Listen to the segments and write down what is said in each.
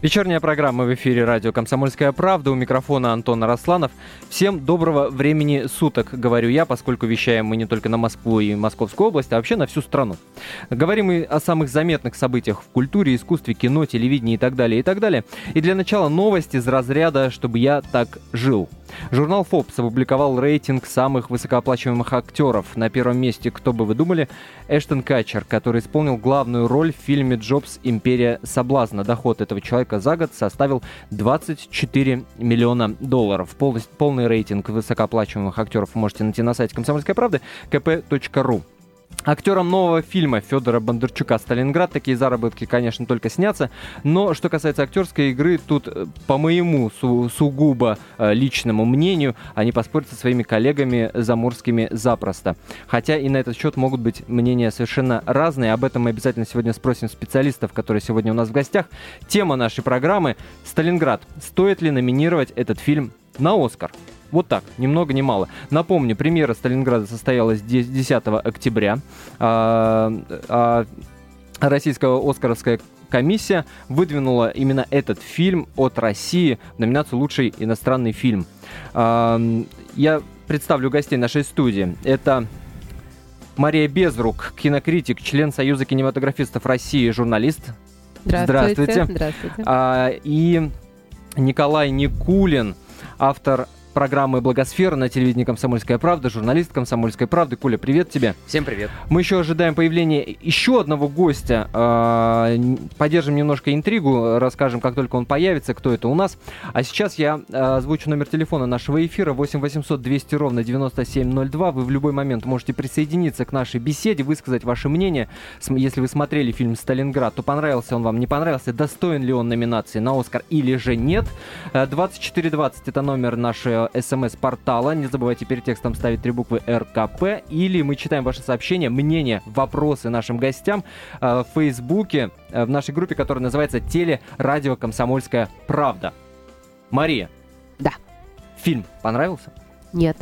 Вечерняя программа в эфире радио «Комсомольская правда». У микрофона Антон Росланов. Всем доброго времени суток, говорю я, поскольку вещаем мы не только на Москву и Московскую область, а вообще на всю страну. Говорим мы о самых заметных событиях в культуре, искусстве, кино, телевидении и так далее, и так далее. И для начала новости из разряда «Чтобы я так жил». Журнал Forbes опубликовал рейтинг самых высокооплачиваемых актеров. На первом месте, кто бы вы думали, Эштон Катчер, который исполнил главную роль в фильме «Джобс. Империя соблазна». Доход этого человека за год составил 24 миллиона долларов. Полный, полный рейтинг высокооплачиваемых актеров можете найти на сайте комсомольской правды kp.ru. Актерам нового фильма Федора Бондарчука «Сталинград» такие заработки, конечно, только снятся. Но что касается актерской игры, тут, э, по моему су- сугубо э, личному мнению, они поспорят со своими коллегами заморскими запросто. Хотя и на этот счет могут быть мнения совершенно разные. Об этом мы обязательно сегодня спросим специалистов, которые сегодня у нас в гостях. Тема нашей программы «Сталинград». Стоит ли номинировать этот фильм на «Оскар»? Вот так, ни много ни мало. Напомню, премьера Сталинграда состоялась 10 октября. А, а, российская Оскаровская комиссия выдвинула именно этот фильм от России в номинацию «Лучший иностранный фильм». А, я представлю гостей нашей студии. Это Мария Безрук, кинокритик, член Союза кинематографистов России, журналист. Здравствуйте. Здравствуйте. Здравствуйте. А, и Николай Никулин, автор программы «Благосфера» на телевидении «Комсомольская правда», журналист «Комсомольской правды». Коля, привет тебе. Всем привет. Мы еще ожидаем появления еще одного гостя. А, Поддержим немножко интригу, расскажем, как только он появится, кто это у нас. А сейчас я а, озвучу номер телефона нашего эфира 8 800 200 ровно 9702. Вы в любой момент можете присоединиться к нашей беседе, высказать ваше мнение. Если вы смотрели фильм «Сталинград», то понравился он вам, не понравился, достоин ли он номинации на «Оскар» или же нет. Э, 2420 это номер нашего смс-портала. Не забывайте перед текстом ставить три буквы РКП. Или мы читаем ваши сообщения, мнения, вопросы нашим гостям э, в Фейсбуке, э, в нашей группе, которая называется «Телерадио Комсомольская правда». Мария. Да. Фильм понравился? Нет.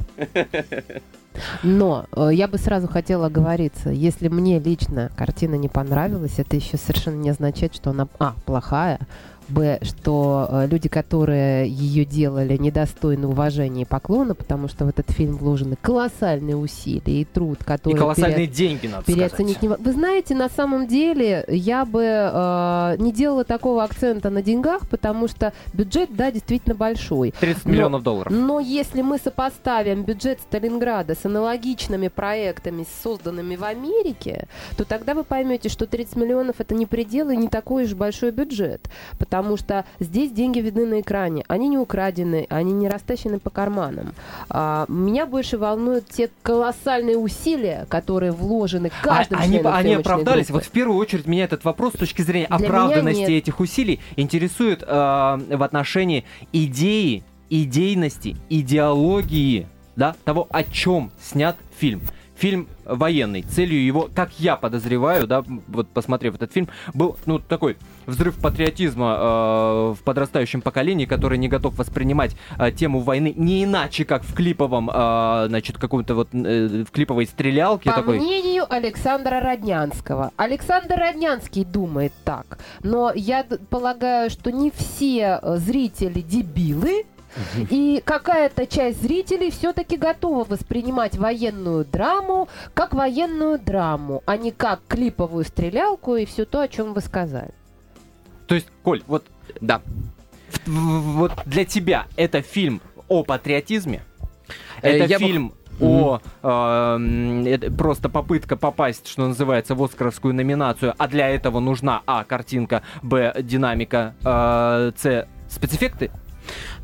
Но э, я бы сразу хотела оговориться, если мне лично картина не понравилась, это еще совершенно не означает, что она, а, плохая, б, что э, люди, которые ее делали, недостойны уважения и поклона, потому что в этот фильм вложены колоссальные усилия и труд, И которые... колоссальные пере- деньги, надо Переоценить сказать. не Вы знаете, на самом деле я бы э, не делала такого акцента на деньгах, потому что бюджет, да, действительно большой. 30 Но- миллионов долларов. Но если мы сопоставим бюджет Сталинграда с аналогичными проектами, созданными в Америке, то тогда вы поймете, что 30 миллионов это не предел и не такой уж большой бюджет. Потому что здесь деньги видны на экране. Они не украдены, они не растащены по карманам. А, меня больше волнуют те колоссальные усилия, которые вложены А- каждым они, членом они съемочной оправдались. группы. Вот в первую очередь меня этот вопрос с точки зрения Для оправданности этих усилий интересует э, в отношении идеи, идейности, идеологии, да, того, о чем снят фильм. Фильм военный. Целью его, как я подозреваю, да, вот посмотрев этот фильм, был, ну, такой взрыв патриотизма э, в подрастающем поколении, который не готов воспринимать э, тему войны не иначе, как в клиповом, э, значит, каком-то вот, э, в клиповой стрелялке По такой. мнению Александра Роднянского. Александр Роднянский думает так. Но я полагаю, что не все э, зрители дебилы, и какая-то часть зрителей все-таки готова воспринимать военную драму как военную драму, а не как клиповую стрелялку и все то, о чем вы сказали. То есть, Коль, вот Да. вот для тебя это фильм о патриотизме? Э, Это я бы- фильм о эм, это просто попытка попасть, что называется, в Оскаровскую номинацию, а для этого нужна А картинка, Б динамика, э, С спецэффекты?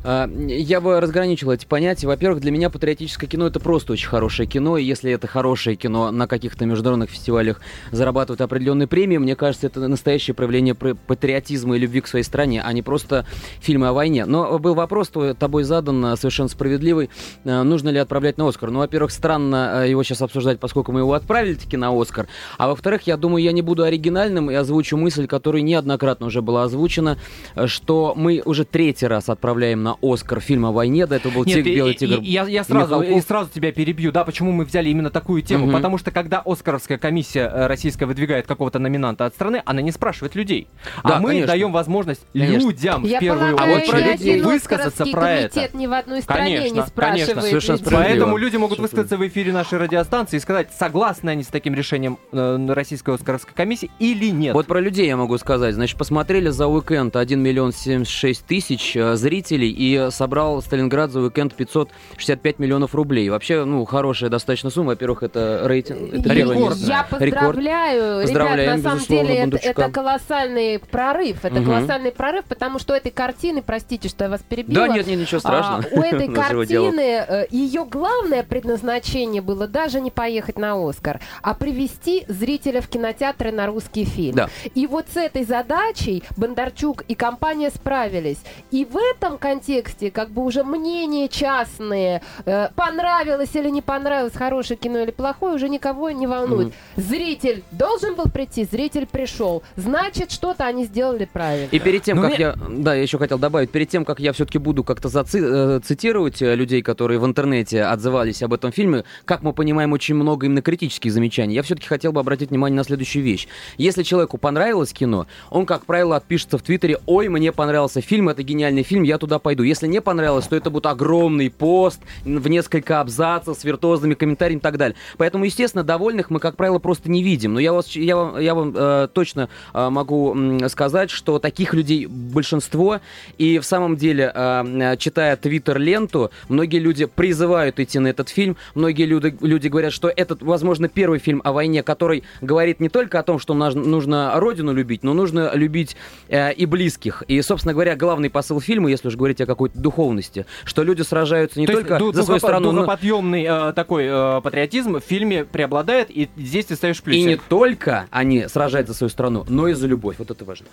А, Я бы разграничил эти понятия. Во-первых, для меня патриотическое кино это просто очень хорошее кино. И если это хорошее кино на каких-то международных фестивалях зарабатывает определенные премии, мне кажется, это настоящее проявление пр- патриотизма и любви к своей стране, а не просто фильмы о войне. Но был вопрос тобой задан, а, совершенно справедливый. А, Нужно ли отправлять на Оскар? Ну, во-первых, странно а, его сейчас обсуждать, поскольку мы его отправили таки на Оскар. А во-вторых, я думаю, я не буду оригинальным и озвучу мысль, которая неоднократно уже была озвучена, э, что мы уже третий раз отправляем отправляем на Оскар фильм о войне. До этого был Нет, тиг, и- Белый и- тигр. и я, я и сразу, Михалков. и сразу тебя перебью. Да, почему мы взяли именно такую тему? Мгм. Потому что когда Оскаровская комиссия э, российская выдвигает какого-то номинанта от страны, она не спрашивает людей. Да, а мы конечно. даем возможность Конечно. людям Я в первую полагаю, очередь высказаться про это. ни в одной стране Конечно, не спрашивает конечно, совершенно людей. Поэтому люди могут Совершенно. высказаться в эфире нашей радиостанции и сказать, согласны они с таким решением э, российской Оскаровской комиссии или нет. Вот про людей я могу сказать. Значит, посмотрели за уикенд 1 миллион 76 тысяч э, зрителей и собрал Сталинград за уикенд 565 миллионов рублей. Вообще, ну, хорошая достаточно сумма. Во-первых, это рейтинг. Это рекорд. Я Рекорд. поздравляю, Поздравляем, ребят, на самом деле это, это колоссальный прорыв. Это Мгм. колоссальный прорыв, потому что этой картины, простите, что я вас перебила, Да, нет, нет, ничего страшного. а, у этой картины ее главное предназначение было даже не поехать на Оскар, а привести зрителя в кинотеатры на русский фильм. Да. И вот с этой задачей Бондарчук и компания справились. И в этом контексте как бы уже мнения частные, э, понравилось или не понравилось, хорошее кино или плохое, уже никого не волнует. Зритель должен был прийти, зритель пришел. Значит, что-то они сделали правильно. И перед тем, Ну, как мне- я... Да, я еще хотел добавить. Перед тем, как я все-таки буду как-то заци- э, цитировать э, людей, которые в интернете отзывались об этом фильме, как мы понимаем, очень много именно критических замечаний, я все-таки хотел бы обратить внимание на следующую вещь. Если человеку понравилось кино, он, как правило, отпишется в Твиттере, ой, мне понравился фильм, это гениальный фильм, я туда пойду. Если не понравилось, то это будет огромный пост в несколько абзацев с виртуозными комментариями и так далее. Поэтому, естественно, довольных мы, как правило, просто не видим. Но я, вас, я вам, я вам э, точно э, могу м, сказать, что таких людей большинство. И в самом деле, э, э, читая твиттер-ленту, многие люди призывают идти на этот фильм. Многие люди, люди говорят, что этот, возможно, первый фильм о войне, который говорит не только о том, что нужно родину любить, но нужно любить э, и близких. И, собственно говоря, главный посыл фильма, если уж говорить о какой-то духовности, что люди сражаются не То есть только ду- за свою страну, но духоподъемный э, такой э, патриотизм в фильме преобладает, и здесь ты ставишь плюс. и не только они сражаются за свою страну, но и за любовь. Вот это важно.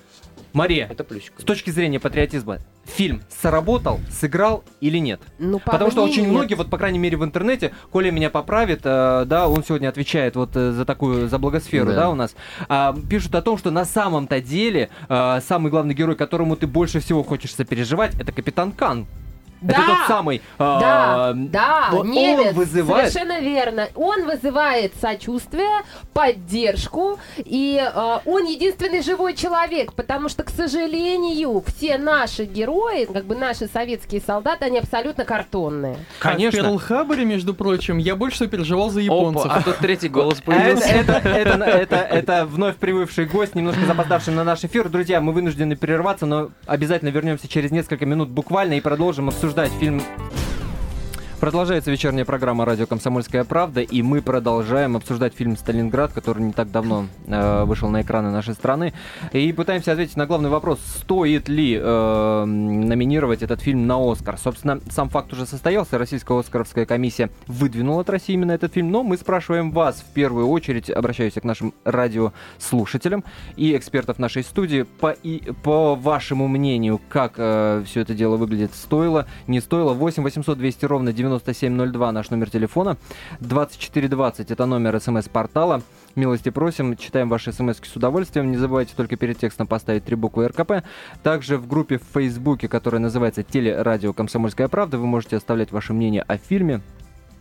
Мария, Это плюсик. с точки зрения патриотизма, фильм сработал, сыграл или нет? Ну, по Потому что очень нет. многие, вот по крайней мере в интернете, Коля меня поправит, э, да, он сегодня отвечает вот э, за такую, за благосферу, да, Да. у нас, а, пишут о том, что на самом-то деле э, самый главный герой, которому ты больше всего хочешь сопереживать, это Капитан Кан. Да, Это тот самый. э, Да, да, он немец, вызывает- совершенно верно. Он вызывает сочувствие, поддержку, и э, он единственный живой человек, потому что, к сожалению, все наши герои, как бы наши советские солдаты, они абсолютно картонные. Конечно. А в Перл-Харборе, между прочим, я больше всего переживал за японцев. Опа, а тут третий голос Это, появился. это, это, это, это вновь прибывший гость, немножко запоздавший на наш эфир. Друзья, мы вынуждены прерваться, но обязательно вернемся через несколько минут буквально и продолжим обсуждать фильм Продолжается вечерняя программа «Радио Комсомольская правда», и мы продолжаем обсуждать фильм «Сталинград», который не так давно э, вышел на экраны нашей страны, и пытаемся ответить на главный вопрос, стоит ли э, номинировать этот фильм на «Оскар». Собственно, сам факт уже состоялся, Российская «Оскаровская комиссия» выдвинула от России именно этот фильм, но мы спрашиваем вас в первую очередь, обращаюсь к нашим радиослушателям и экспертов нашей студии, по, и, по вашему мнению, как э, все это дело выглядит, стоило, не стоило, 8 800 200 ровно 9702 наш номер телефона, 2420 это номер смс-портала, милости просим, читаем ваши смс с удовольствием, не забывайте только перед текстом поставить три буквы РКП, также в группе в Фейсбуке, которая называется «Телерадио Комсомольская правда», вы можете оставлять ваше мнение о фильме,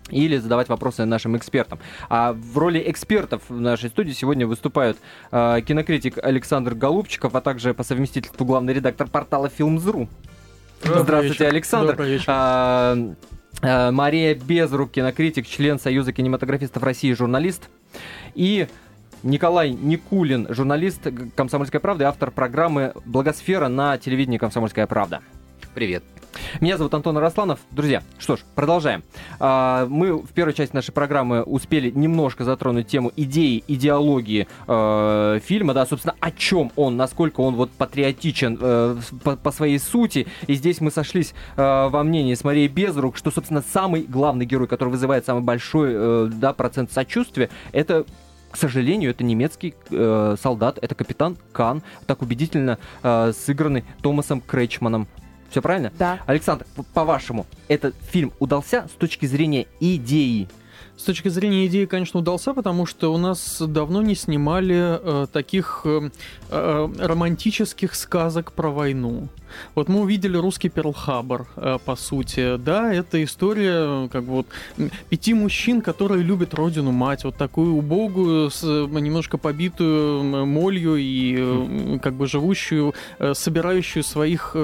или задавать вопросы нашим экспертам. А в роли экспертов в нашей студии сегодня выступают э, кинокритик Александр Голубчиков, а также по совместительству главный редактор портала. Добрый Здравствуйте, вечер. Александр. Добрый вечер. А, Мария Безрук, кинокритик, член Союза кинематографистов России, журналист. И Николай Никулин, журналист «Комсомольской правды», автор программы «Благосфера» на телевидении «Комсомольская правда». Привет. Меня зовут Антон Арасланов. Друзья, что ж, продолжаем. А, Мы в первой части нашей программы успели немножко затронуть тему идеи, идеологии э, фильма, да, собственно, о чем он, насколько он вот патриотичен э, по, своей сути. И здесь мы сошлись э, во мнении с Марией Безрук, что, собственно, самый главный герой, который вызывает самый большой да, процент сочувствия, это к сожалению, это немецкий э, солдат, это капитан Кан, так убедительно э, сыгранный Томасом Крейчманом. Все правильно? Да. Александр, по-вашему, этот фильм удался с точки зрения идеи? С точки зрения идеи, конечно, удался, потому что у нас давно не снимали э, таких э, э, романтических сказок про войну. Вот мы увидели русский Перл-Хабр, э, по сути. Да, это история как бы вот пяти мужчин, которые любят родину мать, вот такую убогую, с, э, немножко побитую молью и э, как бы живущую, собирающую своих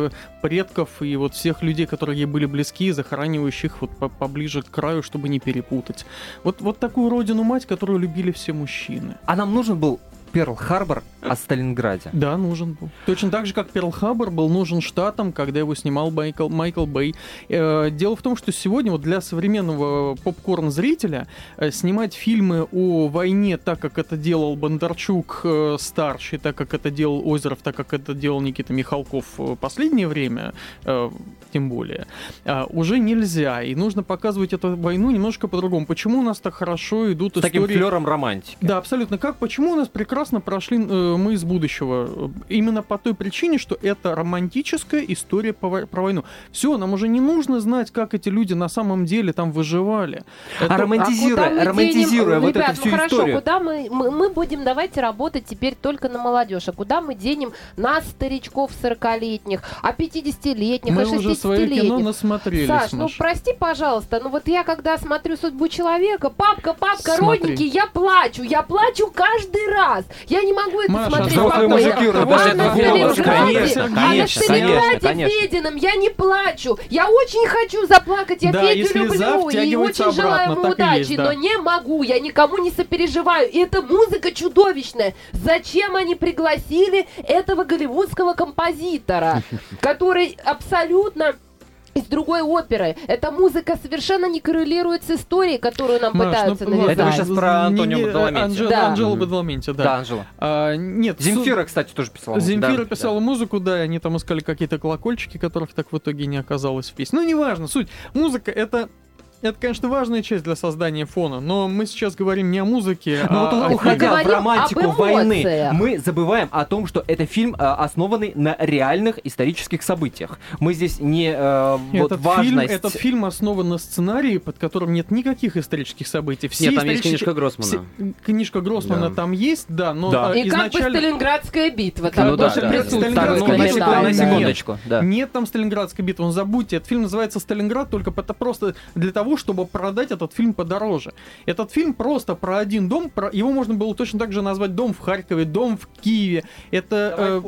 предков и вот всех людей, которые ей были близки, захоранивающих вот по поближе к краю, чтобы не перепутать. Вот, вот такую родину-мать, которую любили все мужчины. А нам нужен был Перл-Харбор о Сталинграде. Да, нужен был. Точно так же, как Перл-Харбор был нужен штатам, когда его снимал Майкл, Майкл Бэй. Э, дело в том, что сегодня вот для современного попкорн-зрителя э, снимать фильмы о войне так, как это делал Бондарчук э, старший, так, как это делал Озеров, так, как это делал Никита Михалков в последнее время, тем более, уже нельзя. И нужно показывать эту войну немножко по-другому. Почему у нас так хорошо идут С истории... таким флером романтики. Да, абсолютно. Как? Почему у нас прекрасно прошли э, мы из будущего? Именно по той причине, что это романтическая история по, про войну. Все, нам уже не нужно знать, как эти люди на самом деле там выживали. А Это- романтизируя, А мы романтизируя денем- вот Ребят, эту всю ну хорошо, историю. куда мы, мы, мы будем, давайте работать теперь только на молодежь. А куда мы денем нас, старичков 40-летних, а 50-летних, мы а уже свое кино 60-летних? насмотрелись. Саш, ну Маш. прости, пожалуйста, ну вот я когда смотрю судьбу человека, папка, папка, Смотри. родненький, я плачу, я плачу каждый раз. Я не могу это Маша, смотреть взрослые спокойно. мужики, А даже на Сталинграде- конечно, а на Сталинграде конечно. Федином я не плачу. Я очень хочу заплакать, я Да, Федю люблю и очень желаю ему удачи, есть, да. но не могу, я никому не сопереживаю. И эта музыка чудовищная. Зачем они пригласили этого голливудского композитора, который абсолютно из другой оперы. Эта музыка совершенно не коррелирует с историей, которую нам Маш, пытаются ну, навязать. Это вы сейчас про Антонио Бадаламенти. Да. Анжела. Бадаламенти, да. Да, Анжела. А, нет, Земфира, кстати, тоже писала. музыку. Земфира Да, писала музыку, да, и они там искали какие-то колокольчики, которых так в итоге не оказалось в песне. Ну, неважно, суть. Музыка — это... Это, конечно, важная часть для создания фона, но мы сейчас говорим не о музыке, Но а вот о уходя в романтику войны, мы забываем о том, что это фильм, э, основанный на реальных исторических событиях. Мы здесь не э, вот Этот, фильм, важность... этот фильм основан на сценарии, под которым нет никаких исторических событий. Все Нет, там есть исторические- книжка Гроссмана. все- Книжка Гроссмана Да. там есть, да, но Да. а, И как бы изначально... Сталинградская битва Да, там ну тоже да, да. присутствует. Ну, секунду- да, на да. секундочку, да. Нет там Сталинградской битвы, он забудьте. Этот фильм называется Сталинград только это просто для того, чтобы продать этот фильм подороже. Этот фильм просто про один дом, про... его можно было точно так же назвать дом в Харькове, дом в Киеве. Это, э,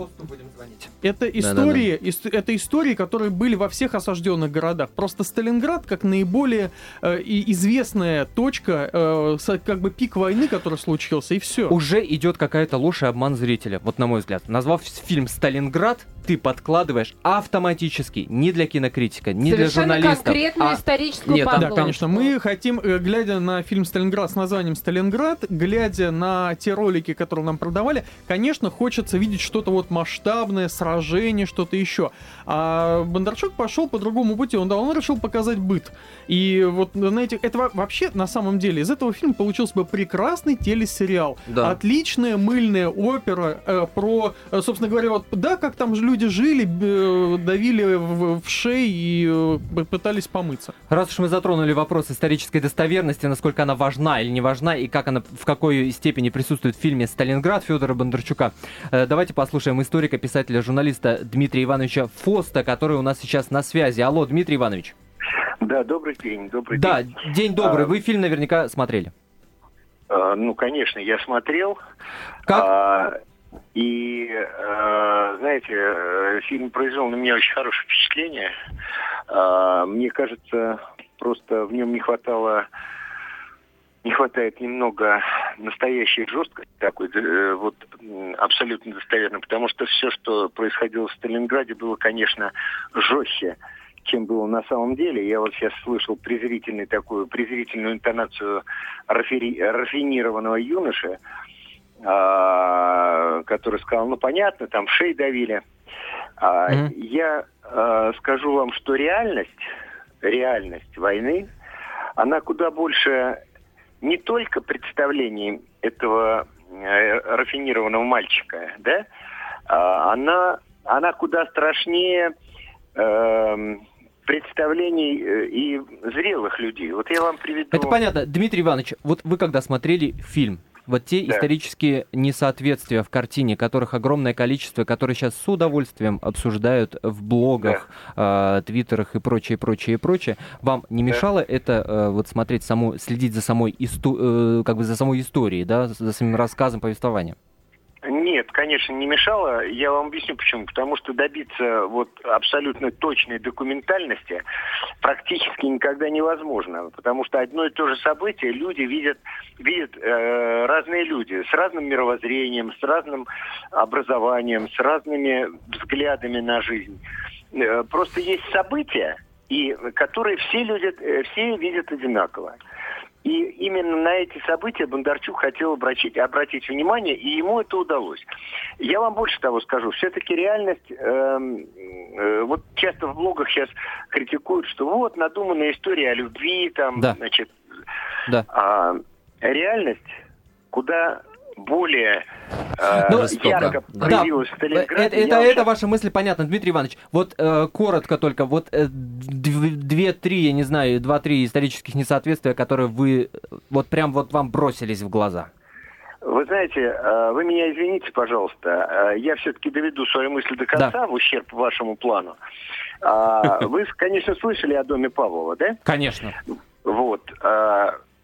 это истории, ис- это истории, которые были во всех осажденных городах. Просто Сталинград как наиболее э, известная точка, э, как бы пик войны, который случился, и все. Уже идет какая-то ложь и обман зрителя, вот на мой взгляд. Назвав фильм «Сталинград», ты подкладываешь автоматически, не для кинокритика, не для Совершенно журналистов, конкретную а историческую Нет, там- Да, подложку. конечно. Мы хотим, э, глядя на фильм «Сталинград» с названием «Сталинград», глядя на те ролики, которые нам продавали, конечно, хочется видеть что-то вот масштабное, сражение, что-то еще. А Бондарчук пошел по другому пути. Он, да, он решил показать быт. И вот на этих... Это во- вообще, на самом деле, из этого фильма получился бы прекрасный телесериал. Да. Отличная мыльная опера э, про, э, собственно говоря, вот, да, как там же люди жили, э, давили в, в шеи и э, пытались помыться. Раз уж мы затронули вопрос исторической достоверности, насколько она важна или не важна, и как она в какой степени присутствует в фильме «Сталинград» Федора Бондарчука, э, давайте послушаем историка, писателя, журналиста Дмитрия Ивановича Фоста, который у нас сейчас на связи. Алло, Дмитрий Иванович. Да, добрый день, добрый Да, день. день добрый. А. Вы фильм наверняка смотрели. А, ну, конечно, я смотрел. Как? А, и, э, знаете, э, фильм произвел на меня очень хорошее впечатление. А, мне кажется, просто в нем не хватало не хватает немного настоящей жесткости такой, э, вот абсолютно достоверно, потому что все, что происходило в Сталинграде, было, конечно, жестче, чем было на самом деле. Я вот сейчас слышал презрительную такую, презрительную интонацию рафери- рафинированного юноши, который сказал, ну понятно, там в шеи давили. А, Мгм. Я а, скажу вам, что реальность, реальность войны, она куда больше не только представлением этого э, рафинированного мальчика, да, а, она, она куда страшнее эм, представлений э, и зрелых людей. Вот я вам приведу... Это понятно. Дмитрий Иванович, вот вы когда смотрели фильм, вот те Да. исторические несоответствия в картине, которых огромное количество, которые сейчас с удовольствием обсуждают в блогах, э, твиттерах и прочее, прочее, прочее, вам не мешало это э, вот смотреть саму, следить за самой э, как бы за самой историей, да, за самим рассказом, повествованием? Нет, конечно, не мешало. Я вам объясню почему. Потому что добиться вот абсолютно точной документальности практически никогда невозможно. Потому что одно и то же событие люди видят, видят э, разные люди с разным мировоззрением, с разным образованием, с разными взглядами на жизнь. Э, просто есть события, и, которые все, люди, э, все видят одинаково. И именно на эти события Бондарчук хотел обратить, обратить внимание, и ему это удалось. Я вам больше того скажу. Все-таки реальность, эм, э, вот часто в блогах сейчас критикуют, что вот надуманная история о любви, там, Да. значит, Да. а реальность куда более э, Ну, ярко Да. проявилась в Это, Сталинграде. это, Я это, вам это ваша мысль понятна, Дмитрий Иванович. Вот э, коротко только, вот э, дв- две-три, я не знаю, два-три исторических несоответствия, которые вы э, вот прям вот вам бросились в глаза. Вы знаете, э, вы меня извините, пожалуйста, э, я все-таки доведу свою мысль до конца в ущерб вашему плану. А, Вы, конечно, слышали о доме Павлова, да? Конечно. Вот.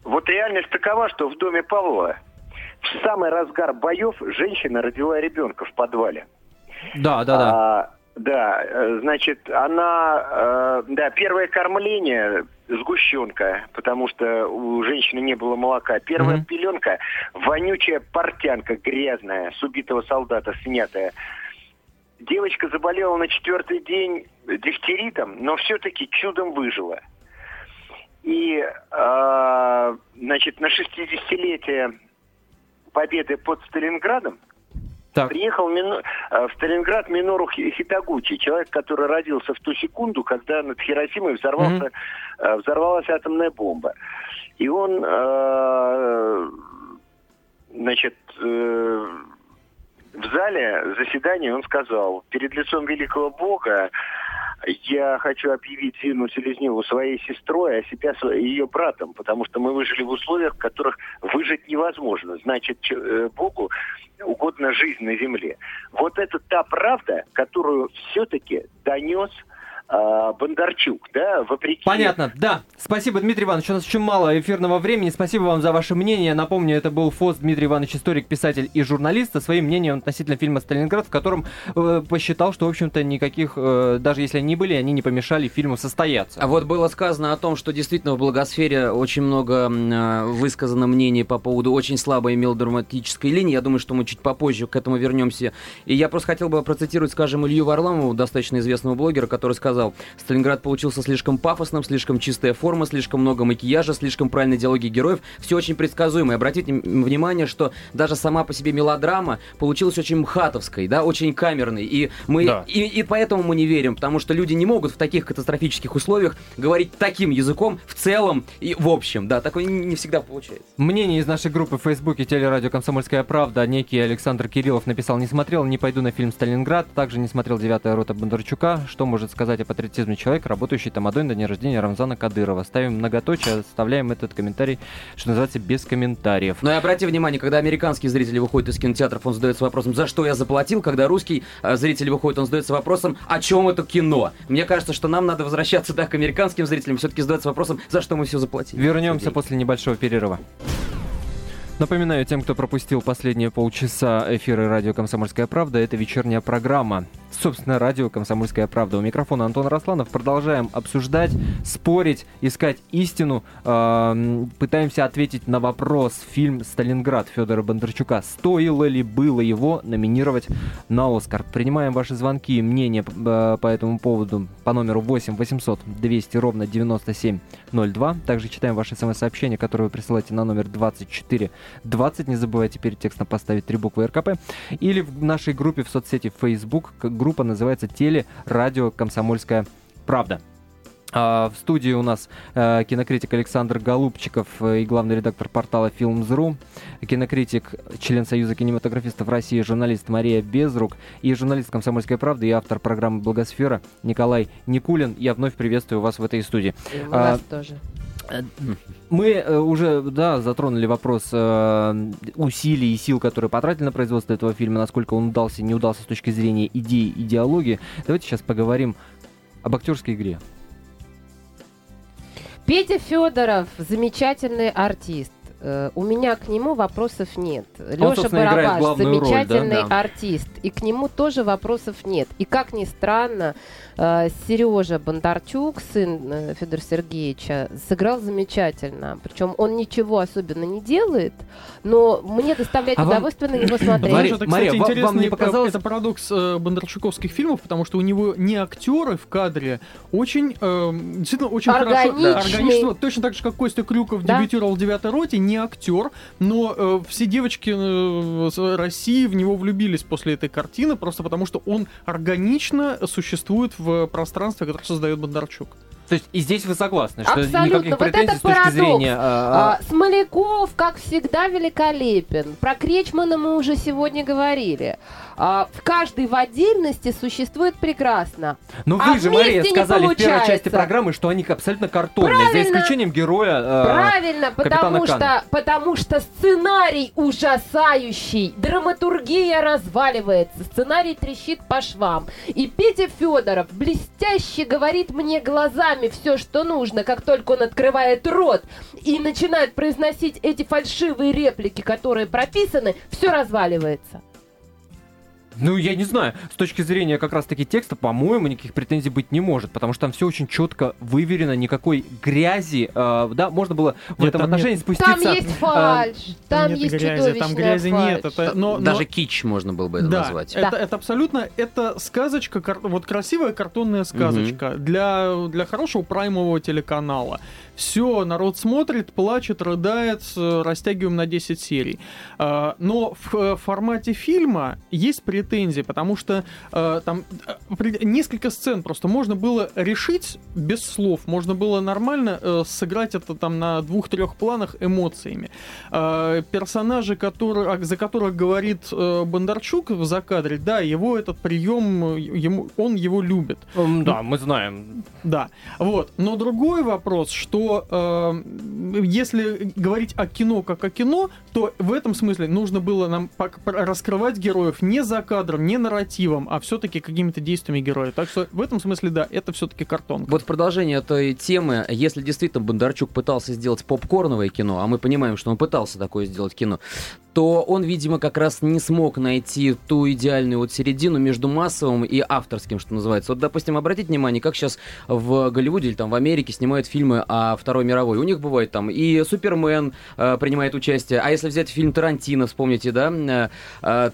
Вот реальность такова, что в доме Павлова в самый разгар боев женщина родила ребенка в подвале. Да, да, да. А, да, э, значит, она, э, да, первое кормление сгущенка, потому что у женщины не было молока. Первая Мгм. пеленка, вонючая портянка грязная, с убитого солдата снятая. Девочка заболела на четвертый день дифтеритом, но все-таки чудом выжила. И, э, значит, на 60-летие победы под Сталинградом Так. Приехал э, в Сталинград Минору Хи- Хитагучи, человек, который родился в ту секунду, когда над Хиросимой взорвался, э, взорвалась атомная бомба. И он, э, значит, в зале заседания он сказал, перед лицом великого Бога я хочу объявить Зину Селезневу своей сестрой, а себя ее братом, потому что мы выжили в условиях, в которых выжить невозможно. Значит, э, Богу угодно жизнь на земле. Вот это та правда, которую все-таки донес Бондарчук, да, вопреки... Понятно, да. Спасибо, Дмитрий Иванович. У нас очень мало эфирного времени. Спасибо вам за ваше мнение. Напомню, это был ФОС Дмитрий Иванович, историк, писатель и журналист, со своим мнением относительно фильма «Сталинград», в котором э, посчитал, что, в общем-то, никаких, э, даже если они были, они не помешали фильму состояться. А вот было сказано о том, что действительно в благосфере очень много э, высказано мнений по поводу очень слабой мелодраматической линии. Я думаю, что мы чуть попозже к этому вернемся. И я просто хотел бы процитировать, скажем, Илью Варламову, достаточно известного блогера, который сказал, Сталинград получился слишком пафосным, слишком чистая форма, слишком много макияжа, слишком правильной диалоги героев. Все очень предсказуемо. И обратите внимание, что даже сама по себе мелодрама получилась очень мхатовской, да, очень камерной. И мы Да. и, и поэтому мы не верим, потому что люди не могут в таких катастрофических условиях говорить таким языком в целом и в общем. Да, такое не, не всегда получается. Мнение из нашей группы в Фейсбуке телерадио «Комсомольская правда». Некий Александр Кириллов написал «Не смотрел, не пойду на фильм «Сталинград». Также не смотрел «Девятая рота Бондарчука». Что может сказать о патриотизме человек, работающий тамадой на день рождения Рамзана Кадырова? Ставим многоточие, оставляем этот комментарий, что называется, без комментариев. Но и обрати внимание, когда американские зрители выходят из кинотеатров, он задается вопросом, за что я заплатил, когда русский э, зритель выходит, он задается вопросом, о чем это кино. Мне кажется, что нам надо возвращаться да, к американским зрителям, все-таки задаться вопросом, за что мы все заплатили. Вернемся после небольшого перерыва. Напоминаю тем, кто пропустил последние полчаса эфира радио «Комсомольская правда», это вечерняя программа. Собственно, радио «Комсомольская правда». У микрофона Антон Росланов. Продолжаем обсуждать, спорить, искать истину. Пытаемся ответить на вопрос. Фильм «Сталинград» Федора Бондарчука. Стоило ли было его номинировать на «Оскар»? Принимаем ваши звонки и мнения э, по этому поводу по номеру 8 800 200 ровно 9702. Также читаем ваши смс-сообщения, которые вы присылаете на номер 24 20. Не забывайте перед текстом поставить три буквы РКП. Или в нашей группе в соцсети Facebook. Группа называется «Теле Радио Комсомольская Правда». А, В студии у нас э, кинокритик Александр Голубчиков э, и главный редактор портала Films.ru, кинокритик, член Союза кинематографистов России, журналист Мария Безрук и журналист «Комсомольской правды» и автор программы «Благосфера» Николай Никулин. Я вновь приветствую вас в этой студии. И мы А, вас тоже. Мы э, уже, да, затронули вопрос э, усилий и сил, которые потратили на производство этого фильма, насколько он удался, не удался с точки зрения идеи, идеологии. Давайте сейчас поговорим об актерской игре. Петя Федоров замечательный артист. Э, У меня к нему вопросов нет. Леша собственно, играет Барабаш главную роль, замечательный Да. артист, и к нему тоже вопросов нет. И как ни странно, Сережа Бондарчук, сын э, Федора Сергеевича, сыграл замечательно. Причем он ничего особенно не делает, но мне доставляет А вам- удовольствие на него смотреть. Мария, это, Мария, кстати, ва- вам интересный не э, показалось- это парадокс э, бондарчуковских фильмов, потому что у него не актеры в кадре, очень, э, действительно, очень хорошо... Органичный. органично. Вот Точно так же, как Костя Крюков Да. дебютировал в «Девятой роте», не актер, но э, все девочки э, с России в него влюбились после этой картины, просто потому что он органично существует в пространстве, которое создает Бондарчук. То есть и здесь вы согласны, что Абсолютно. никаких Вот претензий это с точки парадокс. зрения... а, А, Смоляков, как всегда, великолепен. Про Кречмана мы уже сегодня говорили. А, в каждой в отдельности существует прекрасно. Но а вы же, Мария, сказали в первой части программы, что они абсолютно картонные, за Правильно. исключением героя... э, Правильно, потому что, потому что сценарий ужасающий, драматургия разваливается, сценарий трещит по швам. И Петя Федоров блестяще говорит мне глазами все, что нужно, как только он открывает рот и начинает произносить эти фальшивые реплики, которые прописаны, все разваливается. Ну, я не знаю, с точки зрения как раз-таки текста, по-моему, никаких претензий быть не может, потому что там все очень четко выверено, никакой грязи, э, да, можно было в Нет, этом там Там отношении спуститься... есть фальш, там нет есть грязи, там грязи нет. фальшь. Это, но, но- Даже кич можно было бы это да, назвать. Это, Да. это абсолютно, это сказочка, кар- вот красивая картонная сказочка для, для хорошего праймового телеканала. Все, народ смотрит, плачет, рыдает, растягиваем на 10 серий. А, Но в э, формате фильма есть претензии, потому что э, там э, несколько сцен просто можно было решить без слов, можно было нормально сыграть это там на двух-трех планах эмоциями. Э, персонажи, которые, а, за которых говорит Бондарчук в закадре, да, его этот прием, ему, он его любит. Да, мы знаем. Да, вот. Но другой вопрос, что э, если говорить о кино как о кино, то в этом смысле нужно было нам раскрывать героев не за кадром, не нарративом, а все-таки какими-то действиями героев. Так что в этом смысле, да, это все-таки картонка. Вот в продолжение этой темы, если действительно Бондарчук пытался сделать попкорновое кино, а мы понимаем, что он пытался такое сделать кино, то он, видимо, как раз не смог найти ту идеальную вот середину между массовым и авторским, что называется. Вот, допустим, обратите внимание, как сейчас в Голливуде или там в Америке снимают фильмы о Второй мировой. У них бывает там и Супермен э, принимает участие, а если взять фильм Тарантино, вспомните, да, э, э,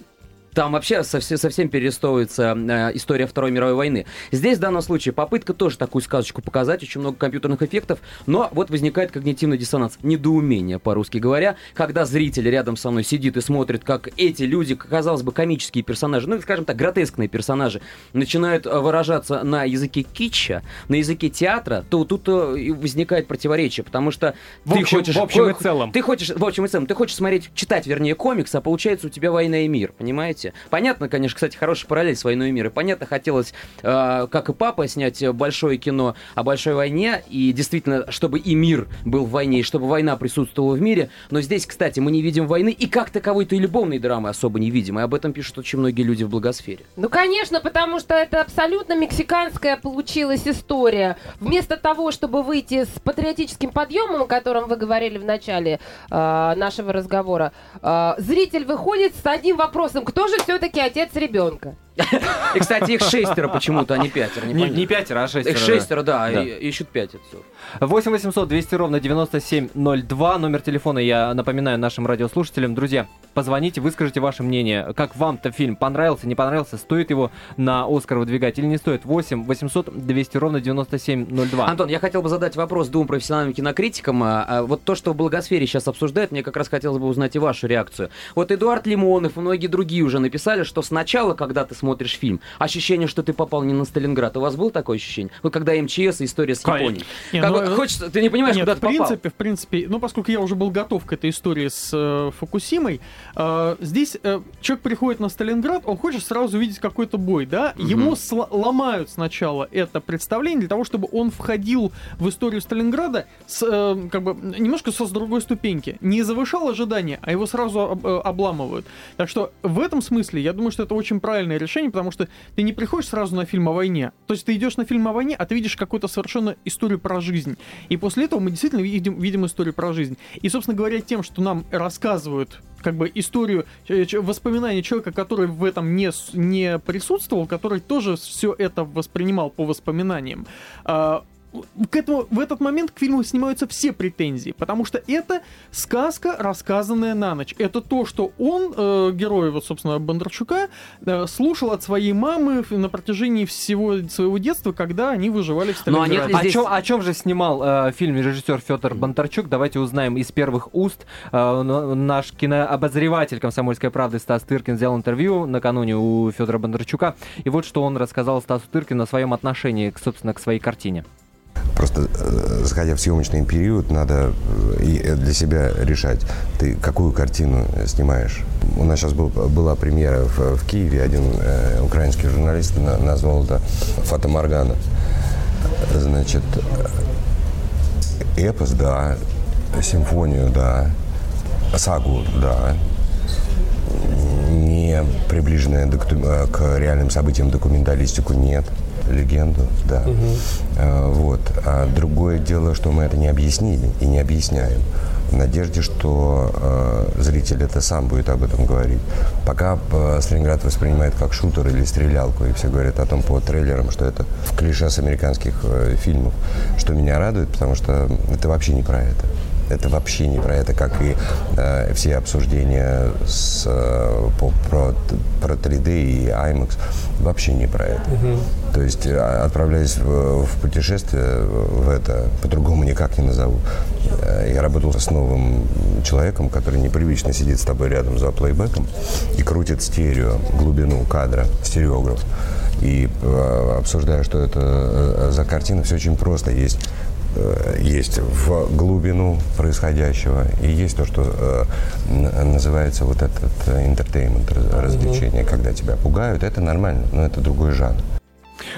там вообще совсем, совсем перерисовывается э, история Второй мировой войны. Здесь в данном случае попытка тоже такую сказочку показать, очень много компьютерных эффектов, но вот возникает когнитивный диссонанс, недоумение, по-русски говоря, когда зритель рядом со мной сидит и смотрит, как эти люди, казалось бы, комические персонажи, ну, скажем так, гротескные персонажи, начинают э, выражаться на языке китча, на языке театра, то тут э, возникает противоречие, потому что В ты общем- хочешь... в общем и целом. Ты хочешь, в общем и целом, ты хочешь смотреть, читать, вернее, комикс, а получается у тебя «Война и мир», понимаете? Понятно, конечно, кстати, хороший параллель с «Войной и мир», и понятно, хотелось, э, как и папа, снять большое кино о большой войне, и действительно, чтобы и мир был в войне, и чтобы война присутствовала в мире, но здесь, кстати, мы не видим войны, и как таковой-то и любовной драмы особо не видим, и об этом пишут очень многие люди в благосфере. Ну, конечно, потому что это абсолютно мексиканская получилась история. Вместо того, чтобы выйти с патриотическим подъемом, о котором вы говорили в начале э, нашего разговора, э, зритель выходит с одним вопросом: кто же все-таки отец ребенка? И, кстати, их шестеро почему-то, а не пятеро, Не, не пятеро, а шестеро. Их шестеро, да, Да. и- ищут отцов. 8 800 200 ровно 9702, номер телефона, я напоминаю нашим радиослушателям. Друзья, позвоните, выскажите ваше мнение. Как вам-то фильм? Понравился, не понравился? Стоит его на Оскар выдвигать или не стоит? 8 800 200 ровно 9702. Антон, я хотел бы задать вопрос двум профессиональным кинокритикам. А, а, Вот то, что в Благосфере сейчас обсуждают, мне как раз хотелось бы узнать и вашу реакцию. Вот Эдуард Лимонов и многие другие уже написали, что сначала, когда ты смотришь смотришь фильм. Ощущение, что ты попал не на Сталинград. У вас было такое ощущение? Вот когда МЧС и история с Японией. Не, Как ну, э, хочется, ты не понимаешь, Нет, куда в ты попал. принципе, в принципе, ну, поскольку я уже был готов к этой истории с э, Фукусимой, э, здесь э, человек приходит на Сталинград, он хочет сразу увидеть какой-то бой, да? Мгм. Ему сла- ломают сначала это представление для того, чтобы он входил в историю Сталинграда с, э, как бы, немножко со с другой ступеньки. Не завышал ожидания, а его сразу об- э, обламывают. Так что в этом смысле я думаю, что это очень правильное решение, потому что ты не приходишь сразу на фильм о войне. То есть ты идешь на фильм о войне, а ты видишь какую-то совершенно историю про жизнь. И после этого мы действительно видим, видим историю про жизнь. И, собственно говоря, тем, что нам рассказывают как бы историю, э, воспоминания человека, который в этом не, не присутствовал, который тоже все это воспринимал по воспоминаниям, а, к этому, в этот момент к фильму снимаются все претензии, потому что это сказка, рассказанная на ночь. Это то, что он, э, герой, вот, собственно, Бондарчука, э, слушал от своей мамы на протяжении всего своего детства, когда они выживали в Ну, а Сталинграде. ли О здесь- чем, о чем же снимал э, фильм режиссер Федор Бондарчук? Давайте узнаем из первых уст. Э, наш кинообозреватель «Комсомольской правды» Стас Тыркин взял интервью накануне у Федора Бондарчука. И вот что он рассказал Стасу Тыркину о своем отношении, собственно, к своей картине. Просто э, заходя в съемочный период, надо э, и, э, для себя решать, ты какую картину снимаешь. У нас сейчас был, была премьера в, в Киеве, один э, украинский журналист на- назвал это Фата Моргана. Значит, эпос, да, симфонию, да, сагу, да, не приближенная к реальным событиям документалистику нет. Легенду, да. Э, Вот. А другое дело, что мы это не объяснили и не объясняем. В надежде, что э, зритель это сам будет об этом говорить. Пока э, Сталинград воспринимает как шутер или стрелялку, и все говорят о том по трейлерам, что это в клише с американских э, фильмов, что меня радует, потому что это вообще не про это. Это вообще не про это, как и э, все обсуждения с, э, по- про, про 3D и IMAX. Вообще не про это. То есть, э, отправляясь в, в путешествие в это, по-другому никак не назову, э, я работал с новым человеком, который непривычно сидит с тобой рядом за плейбеком и крутит стерео, глубину кадра, стереограф. И э, обсуждая, что это э, за картина, все очень просто. Есть есть в глубину происходящего. И есть то, что э, называется вот этот интертеймент, развлечение, когда тебя пугают, это нормально, но это другой жанр.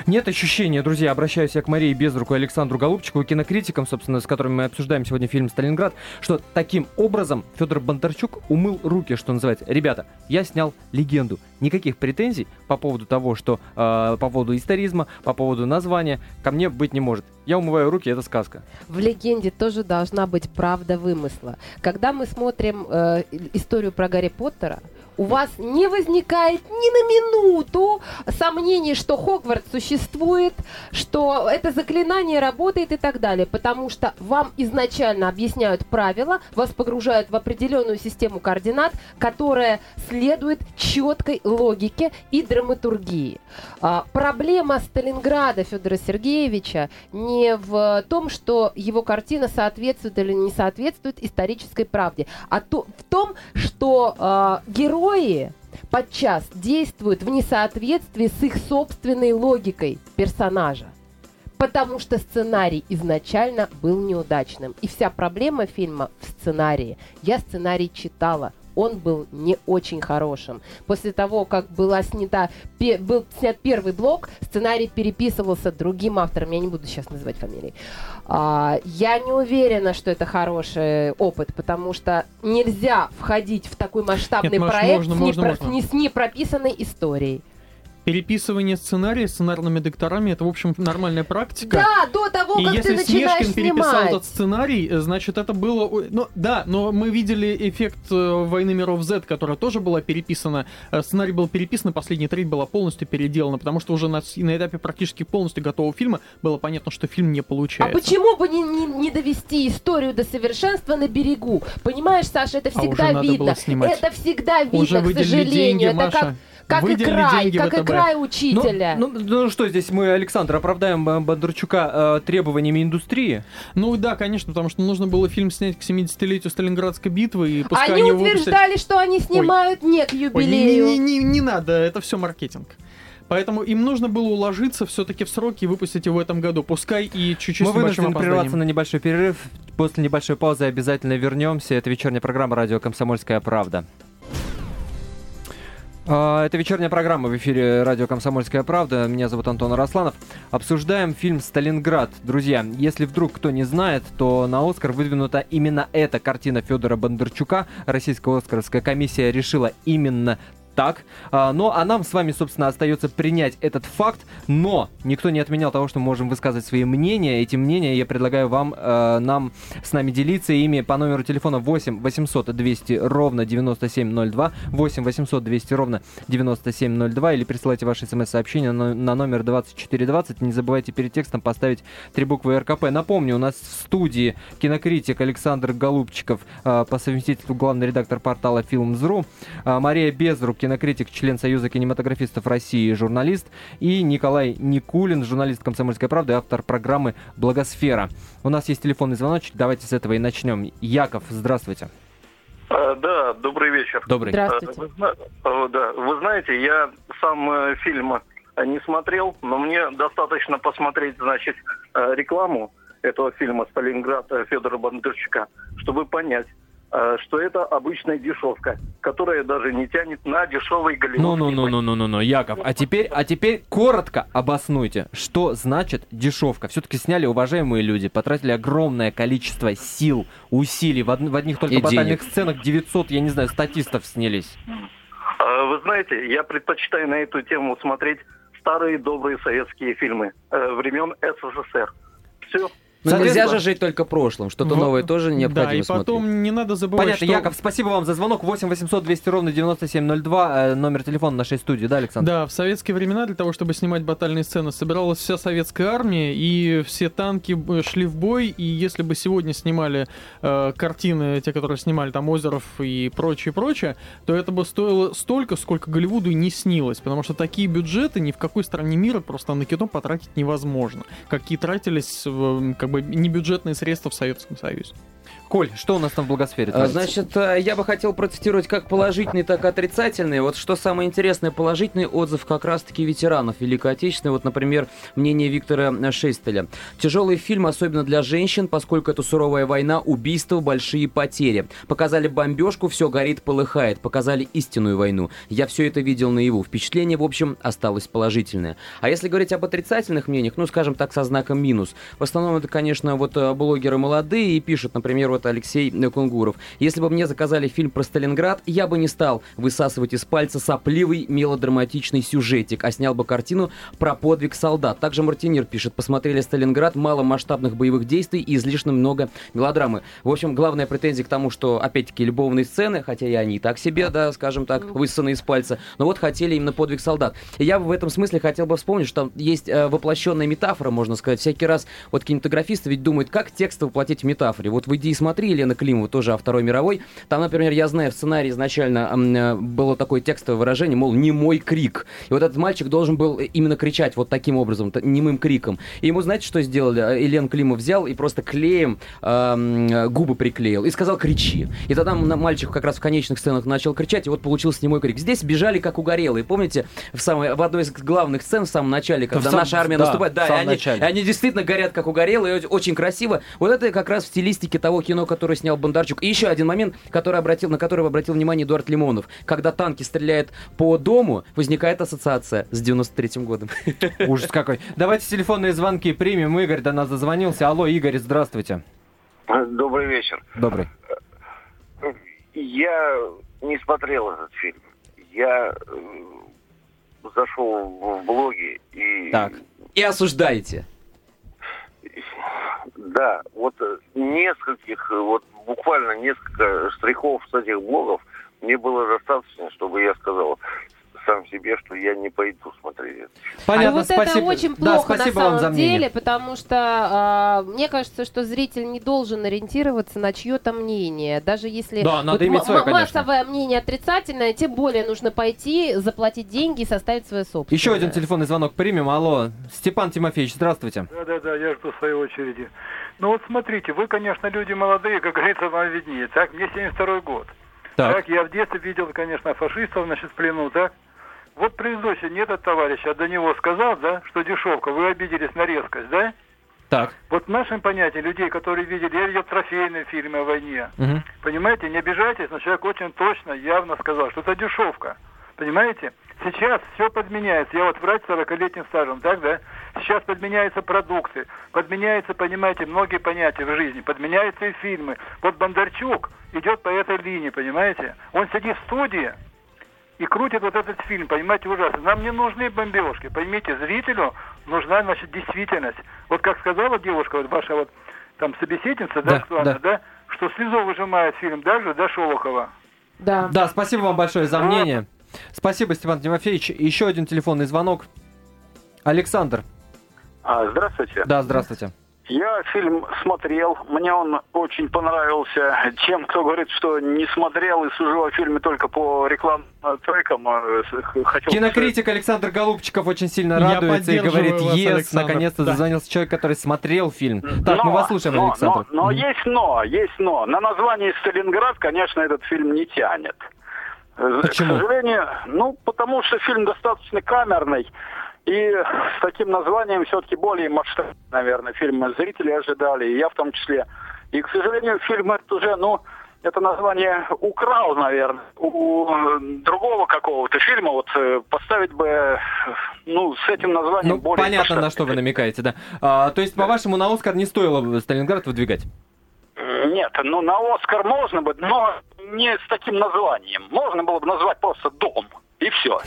Нет ощущения, друзья, обращаюсь я к Марии Безруку и Александру Голубчику, кинокритикам, собственно, с которыми мы обсуждаем сегодня фильм «Сталинград», что таким образом Федор Бондарчук умыл руки, что называется. Ребята, я снял легенду. Никаких претензий по поводу того, что э, по поводу историзма, по поводу названия ко мне быть не может. Я умываю руки, это сказка. В легенде тоже должна быть правда вымысла. Когда мы смотрим э, историю про Гарри Поттера, у вас не возникает ни на минуту сомнений, что Хогвартс существует, что это заклинание работает и так далее, потому что вам изначально объясняют правила, вас погружают в определенную систему координат, которая следует четкой логике и драматургии. А, проблема Сталинграда Федора Сергеевича не в том, что его картина соответствует или не соответствует исторической правде, а то, в том, что а, герои подчас действуют в несоответствии с их собственной логикой персонажа. Потому что сценарий изначально был неудачным. И вся проблема фильма в сценарии. Я сценарий читала. Он был не очень хорошим. После того, как была снята, пе- был снят первый блок, сценарий переписывался другим автором. Я не буду сейчас называть фамилии. А, я не уверена, что это хороший опыт, потому что нельзя входить в такой масштабный Нет, Маш, проект можно, с, можно, непро- можно. не- с непрописанной историей. Переписывание сценария сценарными докторами это, в общем, нормальная практика. Да, до того, И как если ты начинаешь Снежкин переписал снимать. этот сценарий, э, значит, это было... Ну, да, но мы видели эффект э, «Войны миров Z», которая тоже была переписана. Э, Сценарий был переписан, последняя треть была полностью переделана, потому что уже на, на этапе практически полностью готового фильма было понятно, что фильм не А получается. почему бы не, не- не довести историю до совершенства на берегу? Понимаешь, Саша, это А всегда надо видно. Это всегда видно, Уже к сожалению. деньги, это Маша. как, как и Выделили край, деньги как и ВТБ. край Ну, учителя. ну, ну что здесь мы, Александр, оправдаем э, Бондарчука э, требованиями индустрии? Ну да, конечно, потому что нужно было фильм снять к 70-летию Сталинградской битвы, и пускай Они выпустили- утверждали, что они снимают не к Ой, не, юбилею. не, не, не надо, это все маркетинг. Поэтому им нужно было уложиться все-таки в сроки и выпустить его в этом году. Пускай и чуть-чуть Мы вынуждены прерваться на небольшой перерыв. После небольшой паузы обязательно вернемся. Это вечерняя программа «Радио Комсомольская правда». А, Это вечерняя программа в эфире радио «Комсомольская правда». Меня зовут Антон Арасланов. Обсуждаем фильм «Сталинград». Друзья, если вдруг кто не знает, то на «Оскар» выдвинута именно эта картина Федора Бондарчука. Российская «Оскаровская комиссия» решила именно так. А, Ну, а нам с вами, собственно, остается принять этот факт, но никто не отменял того, что мы можем высказывать свои мнения. Эти мнения я предлагаю вам, э, нам с нами делиться ими по номеру телефона 8 800 200 ровно 9702, 8 800 200 ровно 9702 или присылайте ваши смс-сообщения на, на номер 2420. Не забывайте перед текстом поставить три буквы РКП. Напомню, у нас в студии кинокритик Александр Голубчиков, э, по совместительству главный редактор портала Films.ru, э, Мария Безрук, кинокритик, член Союза кинематографистов России, журналист, и Николай Никулин, журналист «Комсомольской правды», автор программы «Благосфера». У нас есть телефонный звоночек, давайте с этого и начнем. Яков, здравствуйте. А, Да, добрый вечер. Добрый. Здравствуйте. А, Вы, зна- а, да, вы знаете, я сам э, фильм э, не смотрел, но мне достаточно посмотреть, значит, э, рекламу этого фильма «Сталинград» Федора Бондарчука, чтобы понять, что это обычная дешевка, которая даже не тянет на дешевый голливудский Ну-ну-ну-ну-ну-ну, Яков. А теперь, а теперь коротко обоснуйте, что значит дешевка. Все-таки сняли уважаемые люди, потратили огромное количество сил, усилий. В, од- в одних только И батальных денег. сценах 900, я не знаю, статистов снялись. А, Вы знаете, я предпочитаю на эту тему смотреть старые добрые советские фильмы э, времен СССР. Все. Ну, Соответственно- нельзя же жить только прошлым. Что-то новое тоже необходимо Да, и смотреть. потом не надо забывать, Понятно, что... Яков, спасибо вам за звонок. 8 800 200 ровно 9702, э, номер телефона нашей студии, да, Александр? Да, в советские времена для того, чтобы снимать батальные сцены, собиралась вся советская армия, и все танки шли в бой, и если бы сегодня снимали э, картины, те, которые снимали там Озеров и прочее, прочее, то это бы стоило столько, сколько Голливуду и не снилось, потому что такие бюджеты ни в какой стране мира просто на кино потратить невозможно, какие тратились в, как бы небюджетные средства в Советском Союзе. Коль, что у нас там в благосфере? А, творится? Значит, э, я бы хотел процитировать как положительный, так и отрицательный. Вот что самое интересное, положительный отзыв как раз-таки ветеранов Великой Отечественной. Вот, например, мнение Виктора э, Шестеля. Тяжелый фильм, особенно для женщин, поскольку это суровая война, убийства, большие потери. Показали бомбежку, все горит, полыхает. Показали истинную войну. Я все это видел наяву. Впечатление, в общем, осталось положительное. А если говорить об отрицательных мнениях, ну, скажем так, со знаком минус. В основном это, конечно, вот э, блогеры молодые и пишут, например, вот Алексей э, Кунгуров. Если бы мне заказали фильм про Сталинград, я бы не стал высасывать из пальца сопливый мелодраматичный сюжетик, а снял бы картину про подвиг солдат. Также Мартинир пишет, посмотрели Сталинград, мало масштабных боевых действий и излишне много мелодрамы. В общем, главная претензия к тому, что, опять-таки, любовные сцены, хотя и они и так себе, да, скажем так, высосаны из пальца, но вот хотели именно подвиг солдат. И я в этом смысле хотел бы вспомнить, что там есть э, воплощенная метафора, можно сказать. Всякий раз вот кинематографисты ведь думают, как текст воплотить в метафоре. Вот «Выйди и смотри» Елена Климова, тоже о Второй мировой. Там, например, я знаю, в сценарии изначально э, было такое текстовое выражение, мол, не мой крик. И вот этот мальчик должен был именно кричать вот таким образом, немым криком. И ему, знаете, что сделали? Э, Елен Климов взял и просто клеем э, э, губы приклеил и сказал «кричи». И тогда мальчик как раз в конечных сценах начал кричать, и вот получился немой крик. Здесь бежали как угорелые. Помните, в, самой, в одной из главных сцен в самом начале, когда сам- наша армия да, наступает, да, и они, и они действительно горят как угорелые, очень красиво. Вот это как раз в стилистике того кино, которое снял Бондарчук. И еще один момент, который обратил, на который обратил внимание Эдуард Лимонов. Когда танки стреляют по дому, возникает ассоциация с 93-м годом. Ужас какой. Давайте телефонные звонки примем. Игорь до нас дозвонился. Алло, Игорь, здравствуйте. Добрый вечер. Добрый. Я не смотрел этот фильм. Я э, зашел в блоги и... Так. И осуждаете. Да, вот э, нескольких, э, вот буквально несколько штрихов с этих блогов мне было достаточно, чтобы я сказал сам себе, что я не пойду смотреть это. Понятно, а вот спасибо. это очень Да, плохо спасибо на самом мнение. деле, потому что а, мне кажется, что зритель не должен ориентироваться на чье-то мнение. Даже если Да, надо вот иметь м- свое, массовое мнение отрицательное, тем более нужно пойти, заплатить деньги и составить свое собственное. Еще один телефонный звонок примем. Алло, Степан Тимофеевич, здравствуйте. Да-да-да, я жду своей очереди. Ну вот смотрите, вы, конечно, люди молодые, как говорится, вам виднее. Так, мне 72 год. Так. Так. я в детстве видел, конечно, фашистов, значит, в плену, так? Вот предыдущий не этот товарищ, а до него сказал, да, что дешевка, вы обиделись на резкость, да? Так. Вот в нашем понятии людей, которые видели, я видел трофейные фильмы о войне. Мгм. Понимаете, не обижайтесь, но человек очень точно, явно сказал, что это дешевка. Понимаете? Сейчас все подменяется. Я вот врач с 40-летним стажем, так, да? Сейчас подменяются продукты, подменяются, понимаете, многие понятия в жизни, подменяются и фильмы. Вот Бондарчук идет по этой линии, понимаете? Он сидит в студии и крутит вот этот фильм, понимаете, ужасно. Нам не нужны бомбежки, поймите, зрителю нужна, значит, действительность. Вот как сказала девушка, вот ваша вот там собеседница, да, Да, что она, да. да, что слезу выжимает фильм даже до Шолохова. Да. Да, спасибо вам большое за мнение. Спасибо, Степан Тимофеевич. Еще один телефонный звонок. Александр. А, здравствуйте. Да, здравствуйте. Я фильм смотрел, мне он очень понравился. Чем кто говорит, что не смотрел и сужу о фильме только по рекламным э, трекам, э, с- х- хотел Кинокритик Александр Голубчиков очень сильно радуется и говорит, Александр». наконец-то Да. зазвонился человек, который смотрел фильм. Так, мы Но, вас слушаем, но, Александр. Но, но есть но, есть но. На название Сталинград, конечно, этот фильм не тянет. Э, Почему? К сожалению, ну, потому что фильм достаточно камерный. И с таким названием все-таки более масштабный, наверное, фильм зрители ожидали, и я в том числе. И, к сожалению, фильм этот уже, ну, это название украл, наверное, у э, другого какого-то фильма. Вот э, поставить бы, э, ну, с этим названием Ну, более понятно, на масштабный что вы намекаете, да. А, то есть, по-вашему, на Оскар не стоило бы Сталинград выдвигать? Нет, ну на Оскар можно бы, но не с таким названием. Можно было бы назвать просто «Дом». И все.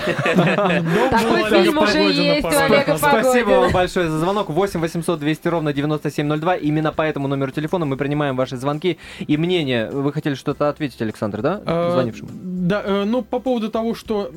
Такой фильм уже есть у. Олега Спасибо вам большое за звонок. 8 800 200 ровно 9702. Именно по этому номеру телефона мы принимаем ваши звонки и мнение. Вы хотели что-то ответить, Александр, да? Э, Звонившему. Да, э, ну по поводу того, что...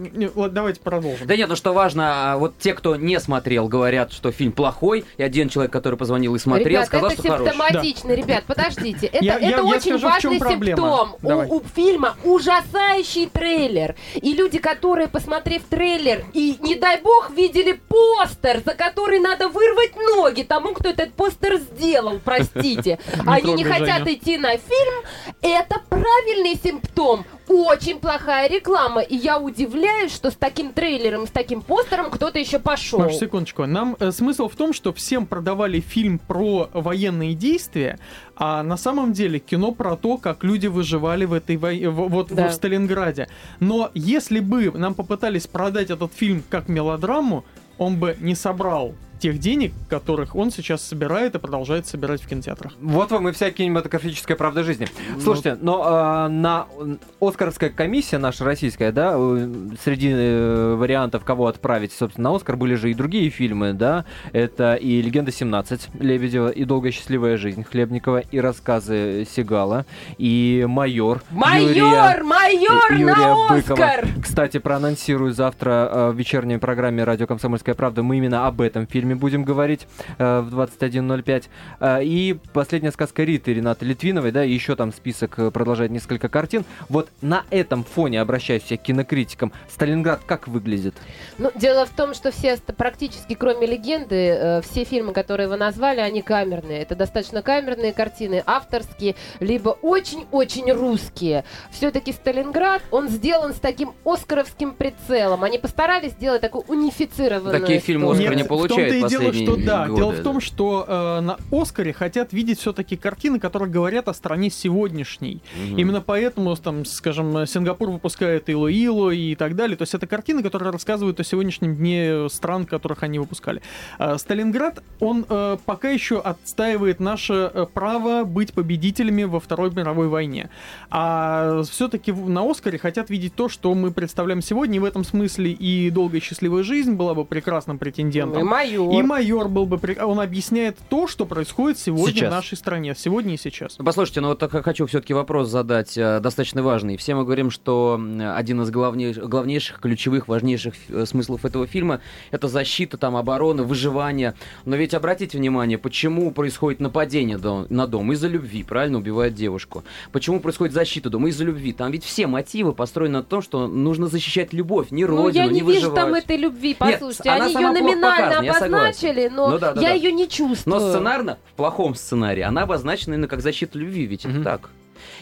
Давайте продолжим. Да нет, ну что важно, а, вот те, кто не смотрел, говорят, что фильм плохой, и один человек, который позвонил и смотрел, Ребят, сказал, это что хороший. симптоматично. Ребят, подождите. Это, Я- это я очень скажу, важный симптом. У фильма ужасающий трейлер. И люди, которые, посмотрев трейлер, и, не дай бог, видели постер, за который надо вырвать ноги тому, кто этот постер сделал, простите. Они не хотят идти на фильм. Это правильный симптом. Очень плохая реклама. И я удивляюсь, что с таким трейлером, с таким постером кто-то еще пошел. Маш, секундочку. Нам э, смысл в том, что всем продавали фильм про военные действия, а на самом деле кино про то, как люди выживали в этой вой- в- вот Да. в Сталинграде. Но если бы нам попытались продать этот фильм как мелодраму, он бы не собрал тех денег, которых он сейчас собирает и продолжает собирать в кинотеатрах. Вот вам и вся кинематографическая правда жизни. Слушайте, но э, на э, Оскаровская комиссия наша российская, да, э, среди э, вариантов, кого отправить, собственно, на Оскар были же и другие фильмы, да, это и «Легенда 17» Лебедева, и «Долгая счастливая жизнь» Хлебникова, и рассказы Сигала, и «Майор» Майор! Юрия- Майор Юрия на Быкова. Оскар! Кстати, проанонсирую завтра э, в вечерней программе «Радио Комсомольская правда». Мы именно об этом фильме будем говорить э, в 21.05. Э, и последняя сказка Риты Ренаты Литвиновой, да, и еще там список э, продолжает несколько картин. Вот на этом фоне, обращаюсь я к кинокритикам, Сталинград как выглядит? Ну, дело в том, что все, практически кроме легенды, э, все фильмы, которые вы назвали, они камерные. Это достаточно камерные картины, авторские, либо очень-очень русские. Все-таки Сталинград, он сделан с таким оскаровским прицелом. Они постарались сделать такую унифицированную Такие фильмы. Оскар не том-то и дело, что да. дело в да. том, что э, на Оскаре хотят видеть все-таки картины, которые говорят о стране сегодняшней. Мгм. Именно поэтому, там, скажем, Сингапур выпускает Ило-Ило и так далее. То есть это картины, которые рассказывают о сегодняшнем дне стран, которых они выпускали. А Сталинград, он э, пока еще отстаивает наше э, право быть победителями во Второй мировой войне. А все-таки на Оскаре хотят видеть то, что мы представляем сегодня. И в этом смысле и «Долгая и счастливая жизнь» была бы прекрасным претендентом. И майор. И майор был бы... Он объясняет то, что происходит сегодня Сейчас. в нашей стране. Сегодня и сейчас. Ну, Послушайте, ну вот так хочу все-таки вопрос задать, э, достаточно важный. Все мы говорим, что один из главнейших, главнейших, ключевых, важнейших э, смыслов этого фильма это защита, там, оборона, выживание. Но ведь обратите внимание, почему происходит нападение на дом? Из-за любви, правильно, убивает девушку. Почему происходит защита дома? Из-за любви. Там ведь все мотивы построены на том, что нужно защищать любовь, не Ну, родину, я не, вижу выживать. там этой любви, послушайте. она они ее номинально показана. Обозначили, но Ну да, да, я да. ее не чувствую. Но сценарно, в плохом сценарии, она обозначена именно как защита любви, ведь Мгм. это так.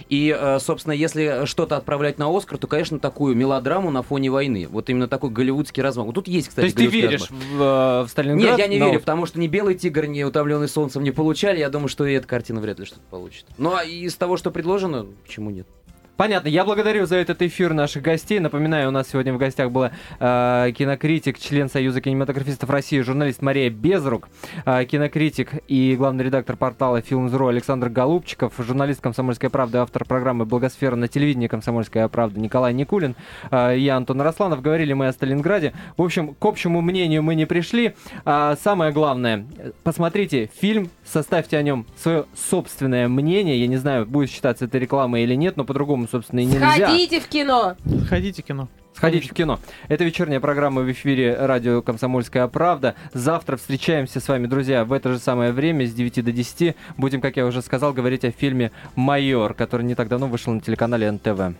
И, э, собственно, если что-то отправлять на Оскар, то, конечно, такую мелодраму на фоне войны. Вот именно такой голливудский размах. Вот тут есть, кстати, То есть ты веришь размах. в, э, в Сталинград? Нет, я не но- верю, потому что ни «Белый тигр», ни «Утомленный солнцем» не получали. Я думаю, что и эта картина вряд ли что-то получит. Ну, а из того, что предложено, почему нет? Понятно. Я благодарю за этот эфир наших гостей. Напоминаю, у нас сегодня в гостях была э, кинокритик, член Союза кинематографистов России, журналист Мария Безрук, э, кинокритик и главный редактор портала Films.ru Александр Голубчиков, журналист «Комсомольской правды», автор программы «Благосфера» на телевидении «Комсомольская правда» Николай Никулин. Э, я Антон Росланов. Говорили мы о Сталинграде. В общем, к общему мнению мы не пришли. А самое главное, посмотрите фильм, составьте о нем свое собственное мнение. Я не знаю, будет считаться это рекламой или нет, но по-другому, собственно, и нельзя. Сходите в кино! Ходите кино. Сходите в кино. Это вечерняя программа в эфире радио «Комсомольская правда». Завтра встречаемся с вами, друзья, в это же самое время с 9 до 10. Будем, как я уже сказал, говорить о фильме «Майор», который не так давно вышел на телеканале НТВ.